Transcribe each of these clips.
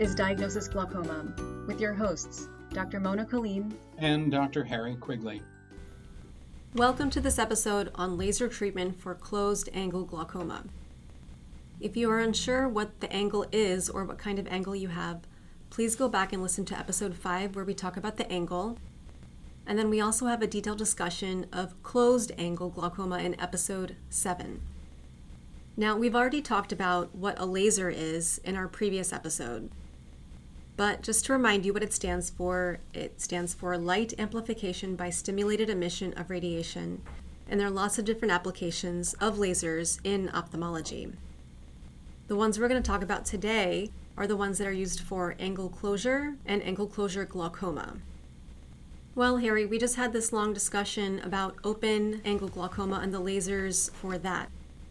is Diagnosis Glaucoma with your hosts, Dr. Mona Kaleem and Dr. Harry Quigley. Welcome to this episode on laser treatment for closed angle glaucoma. If you are unsure what the angle is or what kind of angle you have, please go back and listen to episode 5 where we talk about the angle. And then we also have a detailed discussion of closed angle glaucoma in episode 7. Now, we've already talked about what a laser is in our previous episode. But just to remind you what it stands for, it stands for light amplification by stimulated emission of radiation. And there are lots of different applications of lasers in ophthalmology. The ones we're going to talk about today are the ones that are used for angle closure and angle closure glaucoma. Well, Harry, we just had this long discussion about open angle glaucoma and the lasers for that.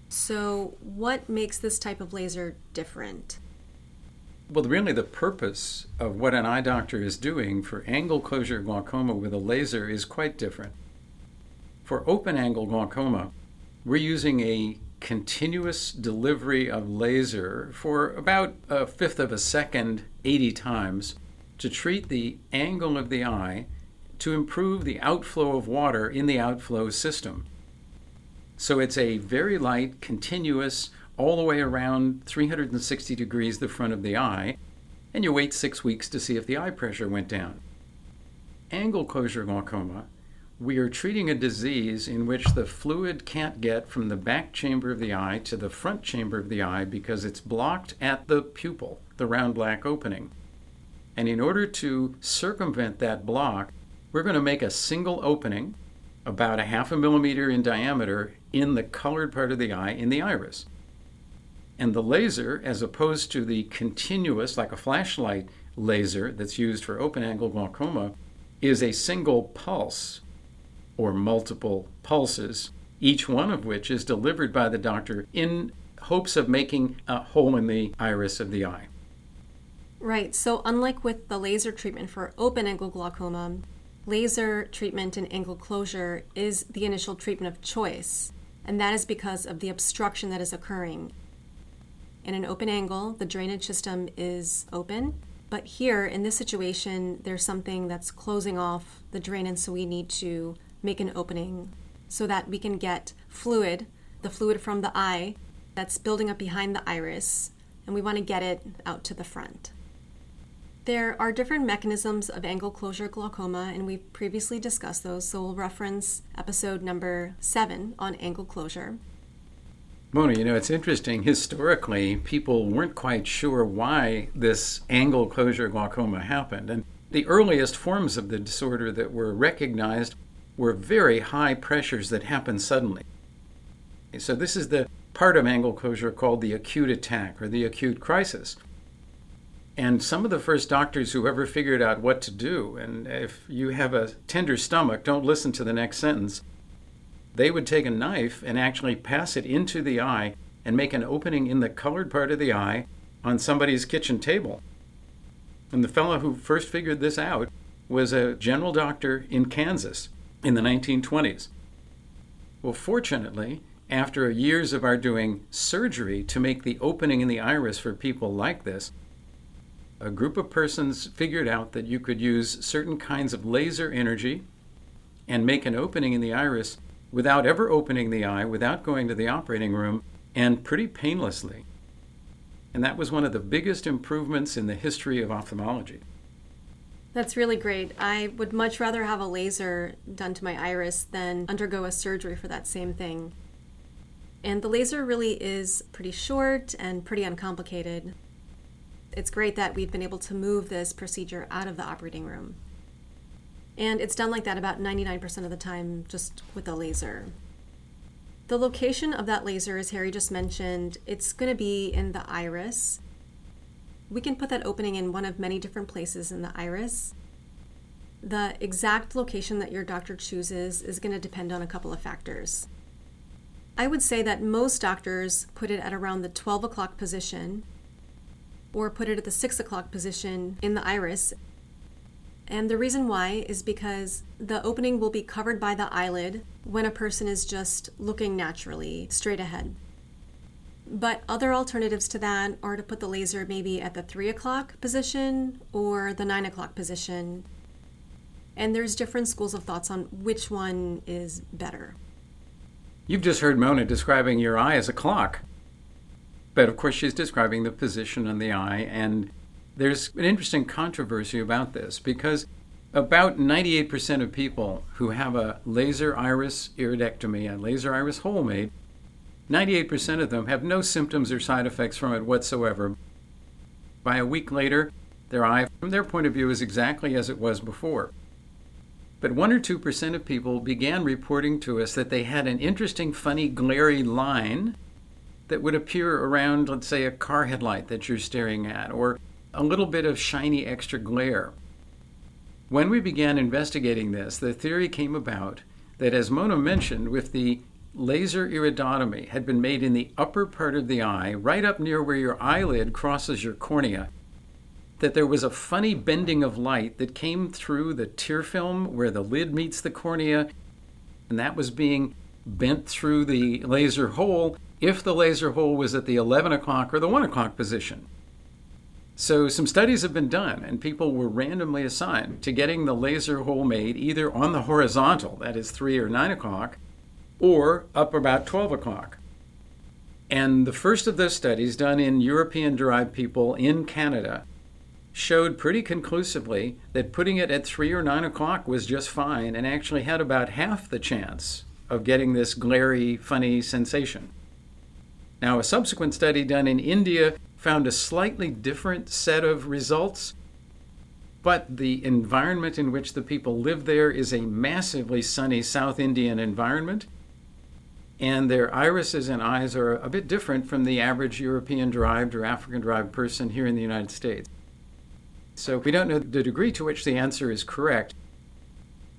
So, what makes this type of laser different? Well, really, the purpose of what an eye doctor is doing for angle closure glaucoma with a laser is quite different. For open angle glaucoma, we're using a continuous delivery of laser for about a fifth of a second, 80 times, to treat the angle of the eye to improve the outflow of water in the outflow system. So it's a very light, continuous, all the way around 360 degrees the front of the eye, and you wait six weeks to see if the eye pressure went down. Angle closure glaucoma, we are treating a disease in which the fluid can't get from the back chamber of the eye to the front chamber of the eye because it's blocked at the pupil, the round black opening. And in order to circumvent that block, we're going to make a single opening about a half a millimeter in diameter in the colored part of the eye in the iris. And the laser, as opposed to the continuous, like a flashlight laser that's used for open angle glaucoma, is a single pulse or multiple pulses, each one of which is delivered by the doctor in hopes of making a hole in the iris of the eye. Right. So, unlike with the laser treatment for open angle glaucoma, laser treatment and angle closure is the initial treatment of choice and that is because of the obstruction that is occurring. In an open angle, the drainage system is open, but here in this situation, there's something that's closing off the drain, and so we need to make an opening so that we can get fluid, the fluid from the eye that's building up behind the iris, and we want to get it out to the front. There are different mechanisms of angle closure glaucoma, and we've previously discussed those, so we'll reference episode number seven on angle closure. Mona, you know, it's interesting. Historically, people weren't quite sure why this angle closure glaucoma happened. And the earliest forms of the disorder that were recognized were very high pressures that happened suddenly. So, this is the part of angle closure called the acute attack or the acute crisis. And some of the first doctors who ever figured out what to do, and if you have a tender stomach, don't listen to the next sentence, they would take a knife and actually pass it into the eye and make an opening in the colored part of the eye on somebody's kitchen table. And the fellow who first figured this out was a general doctor in Kansas in the 1920s. Well, fortunately, after years of our doing surgery to make the opening in the iris for people like this, a group of persons figured out that you could use certain kinds of laser energy and make an opening in the iris without ever opening the eye, without going to the operating room, and pretty painlessly. And that was one of the biggest improvements in the history of ophthalmology. That's really great. I would much rather have a laser done to my iris than undergo a surgery for that same thing. And the laser really is pretty short and pretty uncomplicated it's great that we've been able to move this procedure out of the operating room. And it's done like that about 99% of the time just with a laser. The location of that laser, as Harry just mentioned, it's going to be in the iris. We can put that opening in one of many different places in the iris. The exact location that your doctor chooses is going to depend on a couple of factors. I would say that most doctors put it at around the 12 o'clock position or put it at the six o'clock position in the iris. And the reason why is because the opening will be covered by the eyelid when a person is just looking naturally straight ahead. But other alternatives to that are to put the laser maybe at the 3 o'clock position or the 9 o'clock position. And there's different schools of thoughts on which one is better. You've just heard Mona describing your eye as a clock. But of course, she's describing the position of the eye, and there's an interesting controversy about this because about 98% of people who have a laser iris iridectomy, a laser iris hole made, 98% of them have no symptoms or side effects from it whatsoever. By a week later, their eye, from their point of view, is exactly as it was before. But 1 or 2% of people began reporting to us that they had an interesting, funny, glary line that would appear around, let's say, a car headlight that you're staring at, or a little bit of shiny extra glare. When we began investigating this, the theory came about that, as Mona mentioned, with the laser iridotomy had been made in the upper part of the eye, right up near where your eyelid crosses your cornea, that there was a funny bending of light that came through the tear film where the lid meets the cornea, and that was being bent through the laser hole if the laser hole was at the 11 o'clock or the 1 o'clock position. So, some studies have been done, and people were randomly assigned to getting the laser hole made either on the horizontal, that is 3 or 9 o'clock, or up about 12 o'clock. And the first of those studies, done in European derived people in Canada, showed pretty conclusively that putting it at 3 or 9 o'clock was just fine and actually had about half the chance of getting this glary, funny sensation. Now, a subsequent study done in India found a slightly different set of results, but the environment in which the people live there is a massively sunny South Indian environment and their irises and eyes are a bit different from the average European derived or African derived person here in the United States. So we don't know the degree to which the answer is correct.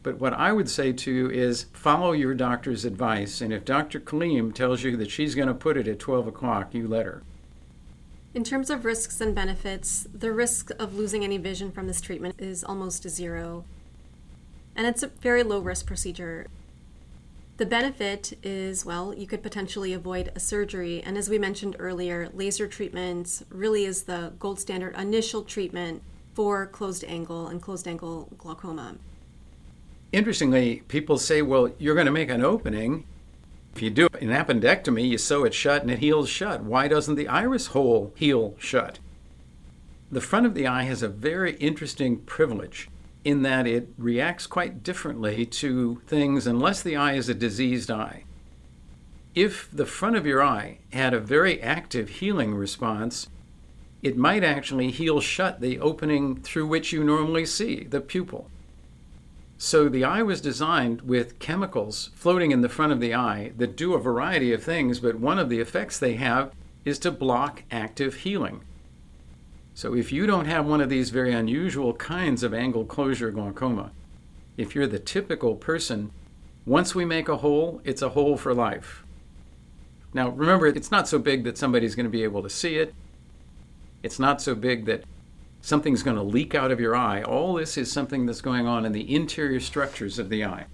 But what I would say to you is follow your doctor's advice. And if Dr. Kaleem tells you that she's going to put it at 12 o'clock, you let her. In terms of risks and benefits, the risk of losing any vision from this treatment is almost zero. And it's a very low risk procedure. The benefit is, well, you could potentially avoid a surgery. And as we mentioned earlier, laser treatment really is the gold standard initial treatment for closed angle and closed angle glaucoma. Interestingly, people say, well, you're going to make an opening. If you do an appendectomy, you sew it shut and it heals shut. Why doesn't the iris hole heal shut? The front of the eye has a very interesting privilege in that it reacts quite differently to things unless the eye is a diseased eye. If the front of your eye had a very active healing response, it might actually heal shut the opening through which you normally see, the pupil. So the eye was designed with chemicals floating in the front of the eye that do a variety of things, but one of the effects they have is to block active healing. So if you don't have one of these very unusual kinds of angle closure glaucoma, if you're the typical person, once we make a hole, it's a hole for life. Now remember, it's not so big that somebody's going to be able to see it. It's not so big that something's going to leak out of your eye. All this is something that's going on in the interior structures of the eye.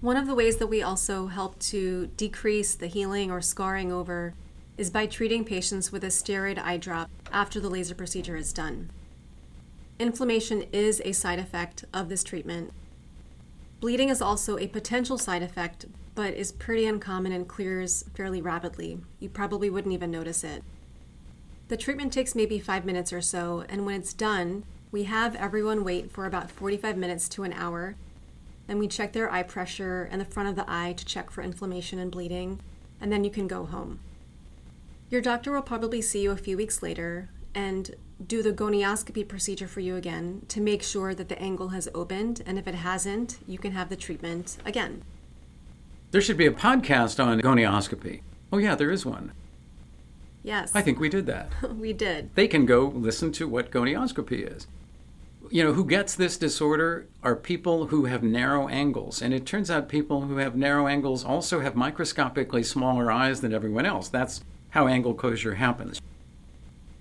One of the ways that we also help to decrease the healing or scarring over is by treating patients with a steroid eye drop after the laser procedure is done. Inflammation is a side effect of this treatment. Bleeding is also a potential side effect, but is pretty uncommon and clears fairly rapidly. You probably wouldn't even notice it. The treatment takes maybe five minutes or so, and when it's done, we have everyone wait for about 45 minutes to an hour. Then we check their eye pressure and the front of the eye to check for inflammation and bleeding, and then you can go home. Your doctor will probably see you a few weeks later and do the gonioscopy procedure for you again to make sure that the angle has opened, and if it hasn't, you can have the treatment again. There should be a podcast on gonioscopy. Oh, yeah, there is one. Yes. I think we did that. we did. They can go listen to what gonioscopy is. You know, who gets this disorder are people who have narrow angles. And it turns out people who have narrow angles also have microscopically smaller eyes than everyone else. That's how angle closure happens.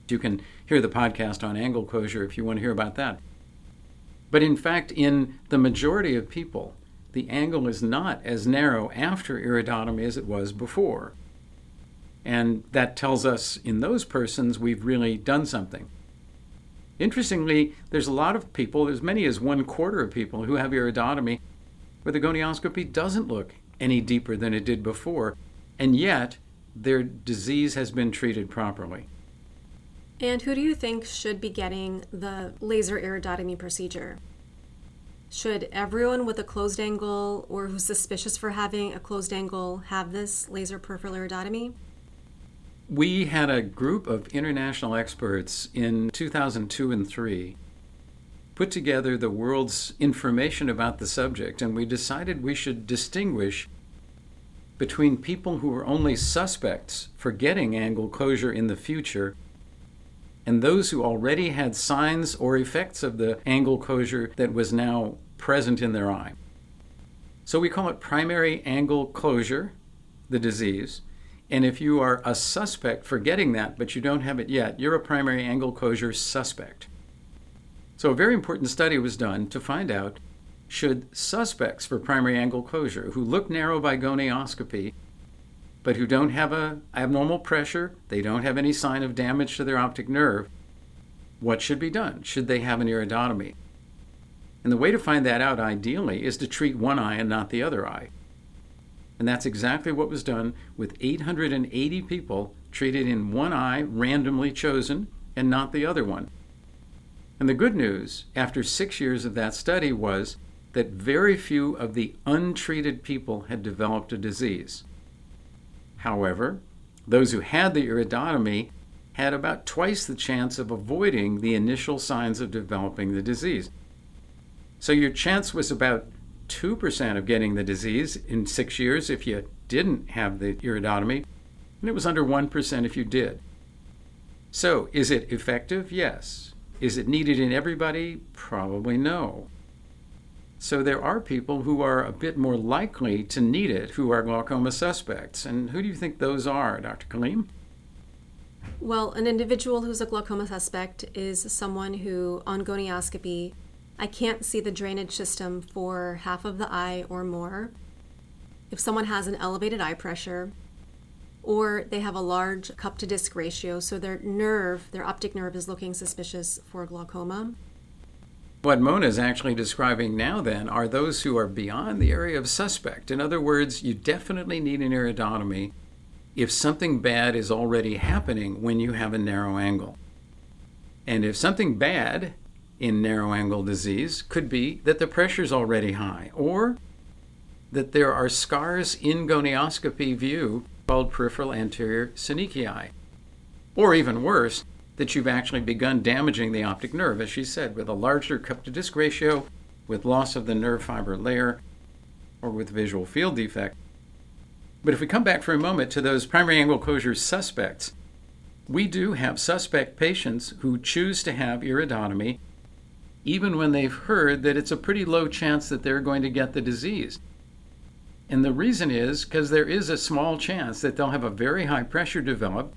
You can hear the podcast on angle closure if you want to hear about that. But in fact, in the majority of people, the angle is not as narrow after iridotomy as it was before. And that tells us in those persons we've really done something. Interestingly, there's a lot of people, as many as one quarter of people, who have iridotomy where the gonioscopy doesn't look any deeper than it did before, and yet their disease has been treated properly. And who do you think should be getting the laser iridotomy procedure? Should everyone with a closed angle or who's suspicious for having a closed angle have this laser peripheral iridotomy? We had a group of international experts in 2002 and 3 put together the world's information about the subject, and we decided we should distinguish between people who were only suspects for getting angle closure in the future and those who already had signs or effects of the angle closure that was now present in their eye. So we call it primary angle closure, the disease. And if you are a suspect for getting that, but you don't have it yet, you're a primary angle closure suspect. So a very important study was done to find out should suspects for primary angle closure who look narrow by gonioscopy but who don't have a abnormal pressure, they don't have any sign of damage to their optic nerve, what should be done? Should they have an iridotomy? And the way to find that out ideally is to treat one eye and not the other eye. And that's exactly what was done with 880 people treated in one eye, randomly chosen, and not the other one. And the good news after six years of that study was that very few of the untreated people had developed a disease. However, those who had the iridotomy had about twice the chance of avoiding the initial signs of developing the disease. So your chance was about 2% of getting the disease in six years if you didn't have the iridotomy, and it was under 1% if you did. So, is it effective? Yes. Is it needed in everybody? Probably no. So there are people who are a bit more likely to need it who are glaucoma suspects. And who do you think those are, Dr. Kaleem? Well, an individual who's a glaucoma suspect is someone who, on gonioscopy, I can't see the drainage system for half of the eye or more. If someone has an elevated eye pressure, or they have a large cup to disc ratio, so their nerve, their optic nerve, is looking suspicious for glaucoma. What Mona is actually describing now, then, are those who are beyond the area of suspect. In other words, you definitely need an iridotomy if something bad is already happening when you have a narrow angle. And if something bad in narrow angle disease could be that the pressure is already high, or that there are scars in gonioscopy view called peripheral anterior synechia. Or even worse, that you've actually begun damaging the optic nerve, as she said, with a larger cup to disc ratio, with loss of the nerve fiber layer, or with visual field defect. But if we come back for a moment to those primary angle closure suspects, we do have suspect patients who choose to have iridotomy even when they've heard that it's a pretty low chance that they're going to get the disease. And the reason is because there is a small chance that they'll have a very high pressure develop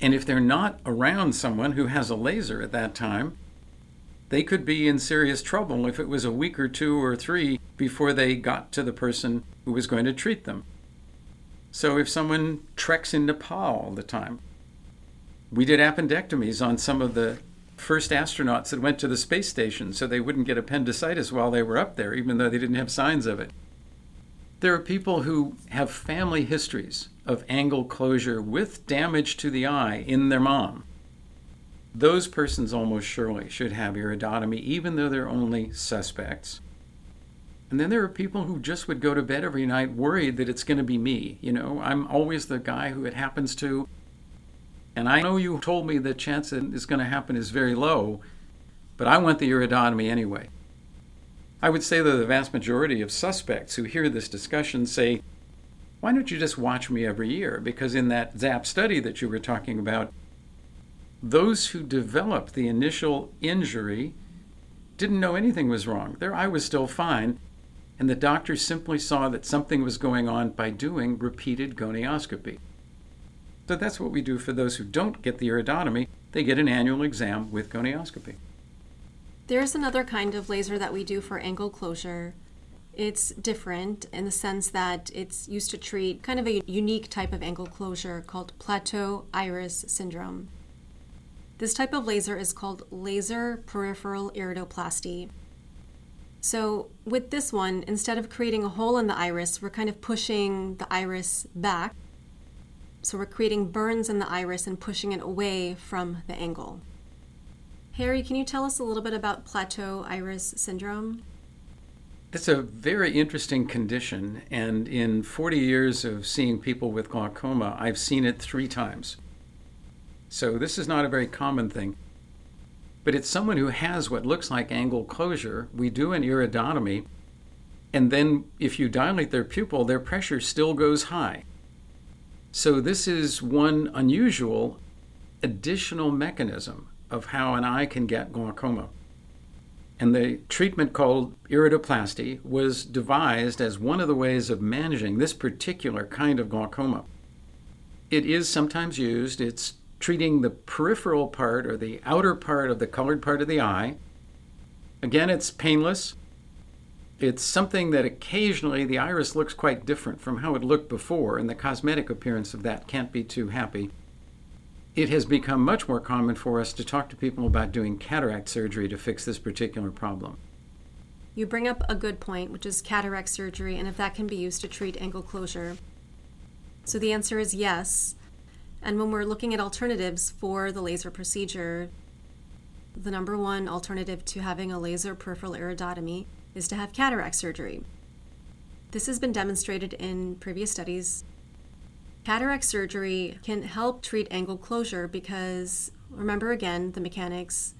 and if they're not around someone who has a laser at that time, they could be in serious trouble if it was a week or two or three before they got to the person who was going to treat them. So if someone treks in Nepal all the time, we did appendectomies on some of the first astronauts that went to the space station so they wouldn't get appendicitis while they were up there, even though they didn't have signs of it. There are people who have family histories of angle closure with damage to the eye in their mom. Those persons almost surely should have iridotomy, even though they're only suspects. And then there are people who just would go to bed every night worried that it's going to be me. You know, I'm always the guy who it happens to. And I know you told me the chance that it's going to happen is very low, but I want the iridotomy anyway. I would say that the vast majority of suspects who hear this discussion say, why don't you just watch me every year? Because in that ZAP study that you were talking about, those who developed the initial injury didn't know anything was wrong. Their eye was still fine, and the doctor simply saw that something was going on by doing repeated gonioscopy. So that's what we do for those who don't get the iridotomy. They get an annual exam with gonioscopy. There's another kind of laser that we do for angle closure. It's different in the sense that it's used to treat kind of a unique type of angle closure called plateau iris syndrome. This type of laser is called laser peripheral iridoplasty. So, with this one, instead of creating a hole in the iris, we're kind of pushing the iris back. So, we're creating burns in the iris and pushing it away from the angle. Harry, can you tell us a little bit about plateau iris syndrome? It's a very interesting condition, and in 40 years of seeing people with glaucoma, I've seen it three times. So this is not a very common thing. But it's someone who has what looks like angle closure. We do an iridotomy, and then if you dilate their pupil, their pressure still goes high. So this is one unusual additional mechanism of how an eye can get glaucoma. And the treatment called iridoplasty was devised as one of the ways of managing this particular kind of glaucoma. It is sometimes used, it's treating the peripheral part or the outer part of the colored part of the eye. Again, it's painless. It's something that occasionally the iris looks quite different from how it looked before, and the cosmetic appearance of that can't be too happy. It has become much more common for us to talk to people about doing cataract surgery to fix this particular problem. You bring up a good point, which is cataract surgery, and if that can be used to treat angle closure. So the answer is yes. And when we're looking at alternatives for the laser procedure, the number one alternative to having a laser peripheral iridotomy is to have cataract surgery. This has been demonstrated in previous studies. Cataract surgery can help treat angle closure because, remember again, the mechanics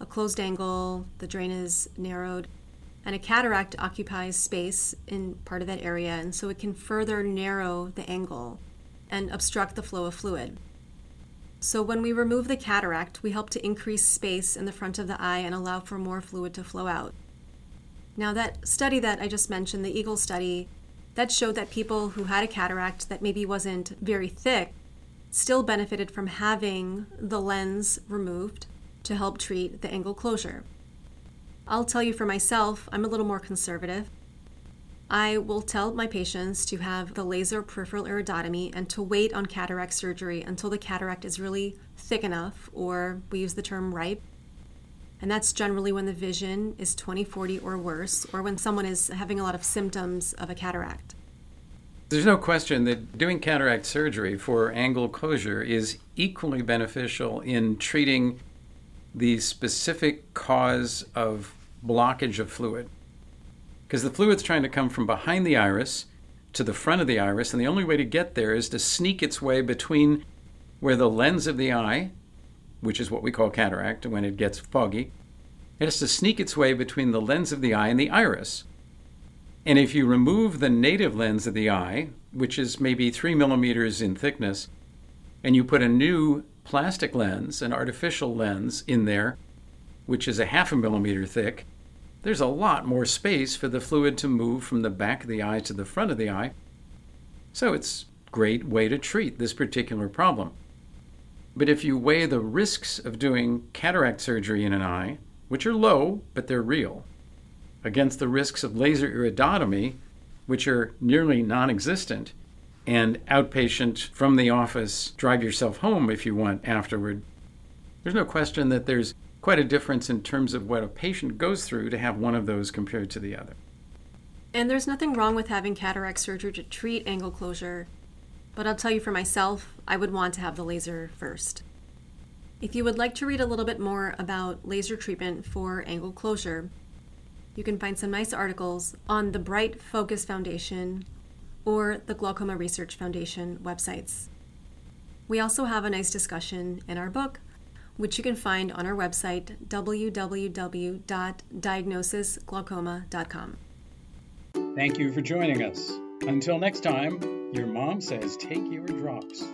a closed angle, the drain is narrowed, and a cataract occupies space in part of that area, and so it can further narrow the angle and obstruct the flow of fluid. So, when we remove the cataract, we help to increase space in the front of the eye and allow for more fluid to flow out. Now, that study that I just mentioned, the EAGLE study, that showed that people who had a cataract that maybe wasn't very thick still benefited from having the lens removed to help treat the angle closure. I'll tell you for myself, I'm a little more conservative. I will tell my patients to have the laser peripheral iridotomy and to wait on cataract surgery until the cataract is really thick enough, or we use the term ripe. And that's generally when the vision is 20/40 or worse, or when someone is having a lot of symptoms of a cataract. There's no question that doing cataract surgery for angle closure is equally beneficial in treating the specific cause of blockage of fluid because the fluid's trying to come from behind the iris to the front of the iris, and the only way to get there is to sneak its way between where the lens of the eye, which is what we call cataract when it gets foggy, it has to sneak its way between the lens of the eye and the iris. And if you remove the native lens of the eye, which is maybe three millimeters in thickness, and you put a new plastic lens, an artificial lens, in there, which is a half a millimeter thick, there's a lot more space for the fluid to move from the back of the eye to the front of the eye. So it's a great way to treat this particular problem. But if you weigh the risks of doing cataract surgery in an eye, which are low, but they're real, against the risks of laser iridotomy, which are nearly non existent, and outpatient from the office, drive yourself home if you want afterward, there's no question that there's quite a difference in terms of what a patient goes through to have one of those compared to the other. And there's nothing wrong with having cataract surgery to treat angle closure, but I'll tell you for myself, I would want to have the laser first. If you would like to read a little bit more about laser treatment for angle closure, you can find some nice articles on the Bright Focus Foundation or the Glaucoma Research Foundation websites. We also have a nice discussion in our book which you can find on our website, www.diagnosisglaucoma.com. Thank you for joining us. Until next time, your mom says take your drops.